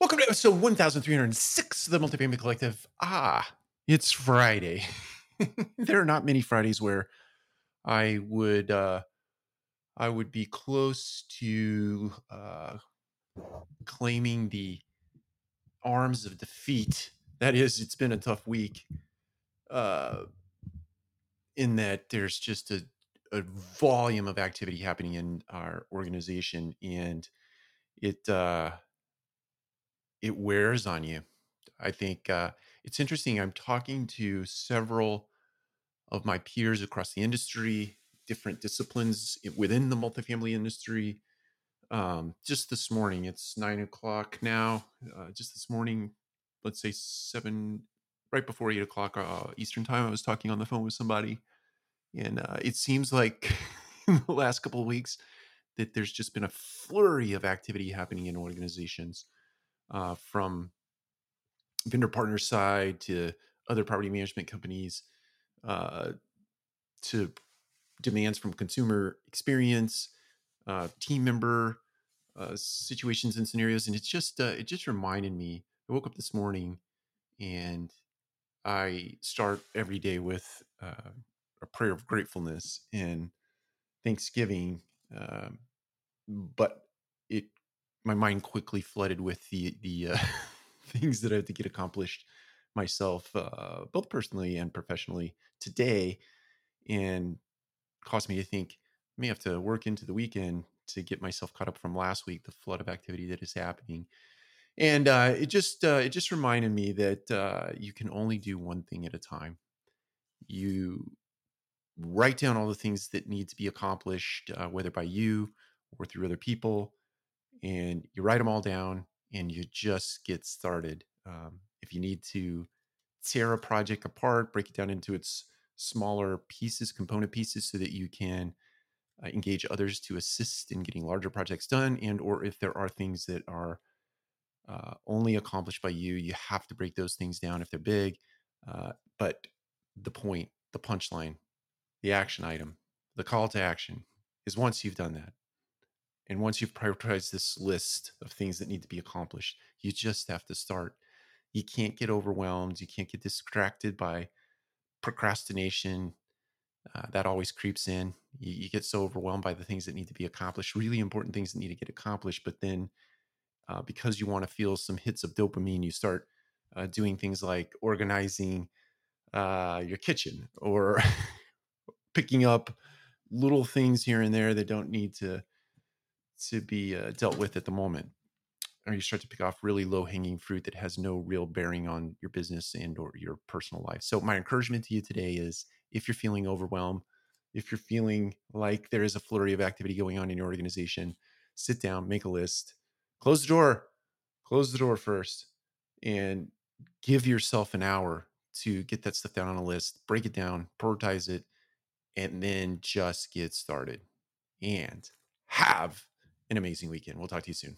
Welcome to episode 1306 of the Multifamily Collective. Ah, it's Friday. there are not many Fridays where I would uh I would be close to uh claiming the arms of defeat. That is, it's been a tough week. Uh in that there's just a, a volume of activity happening in our organization and it uh it wears on you. I think uh, it's interesting. I'm talking to several of my peers across the industry, different disciplines within the multifamily industry. Um, just this morning, it's nine o'clock now. Uh, just this morning, let's say seven, right before eight o'clock uh, Eastern time, I was talking on the phone with somebody, and uh, it seems like in the last couple of weeks that there's just been a flurry of activity happening in organizations uh, from vendor partner side to other property management companies uh, to demands from consumer experience uh, team member uh, situations and scenarios and it's just uh, it just reminded me i woke up this morning and i start every day with uh, a prayer of gratefulness and thanksgiving um, but my mind quickly flooded with the the uh, things that I have to get accomplished myself, uh, both personally and professionally today, and caused me to think I may have to work into the weekend to get myself caught up from last week, the flood of activity that is happening. And uh, it just uh, it just reminded me that uh, you can only do one thing at a time. You write down all the things that need to be accomplished, uh, whether by you or through other people, and you write them all down and you just get started. Um, if you need to tear a project apart, break it down into its smaller pieces, component pieces, so that you can uh, engage others to assist in getting larger projects done, and or if there are things that are uh, only accomplished by you, you have to break those things down if they're big. Uh, but the point, the punchline, the action item, the call to action is once you've done that and once you've prioritized this list of things that need to be accomplished, you just have to start. You can't get overwhelmed. You can't get distracted by procrastination. Uh, that always creeps in. You, you get so overwhelmed by the things that need to be accomplished, really important things that need to get accomplished. But then, uh, because you want to feel some hits of dopamine, you start uh, doing things like organizing uh, your kitchen or picking up little things here and there that don't need to to be uh, dealt with at the moment or you start to pick off really low hanging fruit that has no real bearing on your business and or your personal life. So my encouragement to you today is if you're feeling overwhelmed if you're feeling like there is a flurry of activity going on in your organization sit down make a list close the door close the door first and give yourself an hour to get that stuff down on a list break it down prioritize it and then just get started and have an amazing weekend. We'll talk to you soon.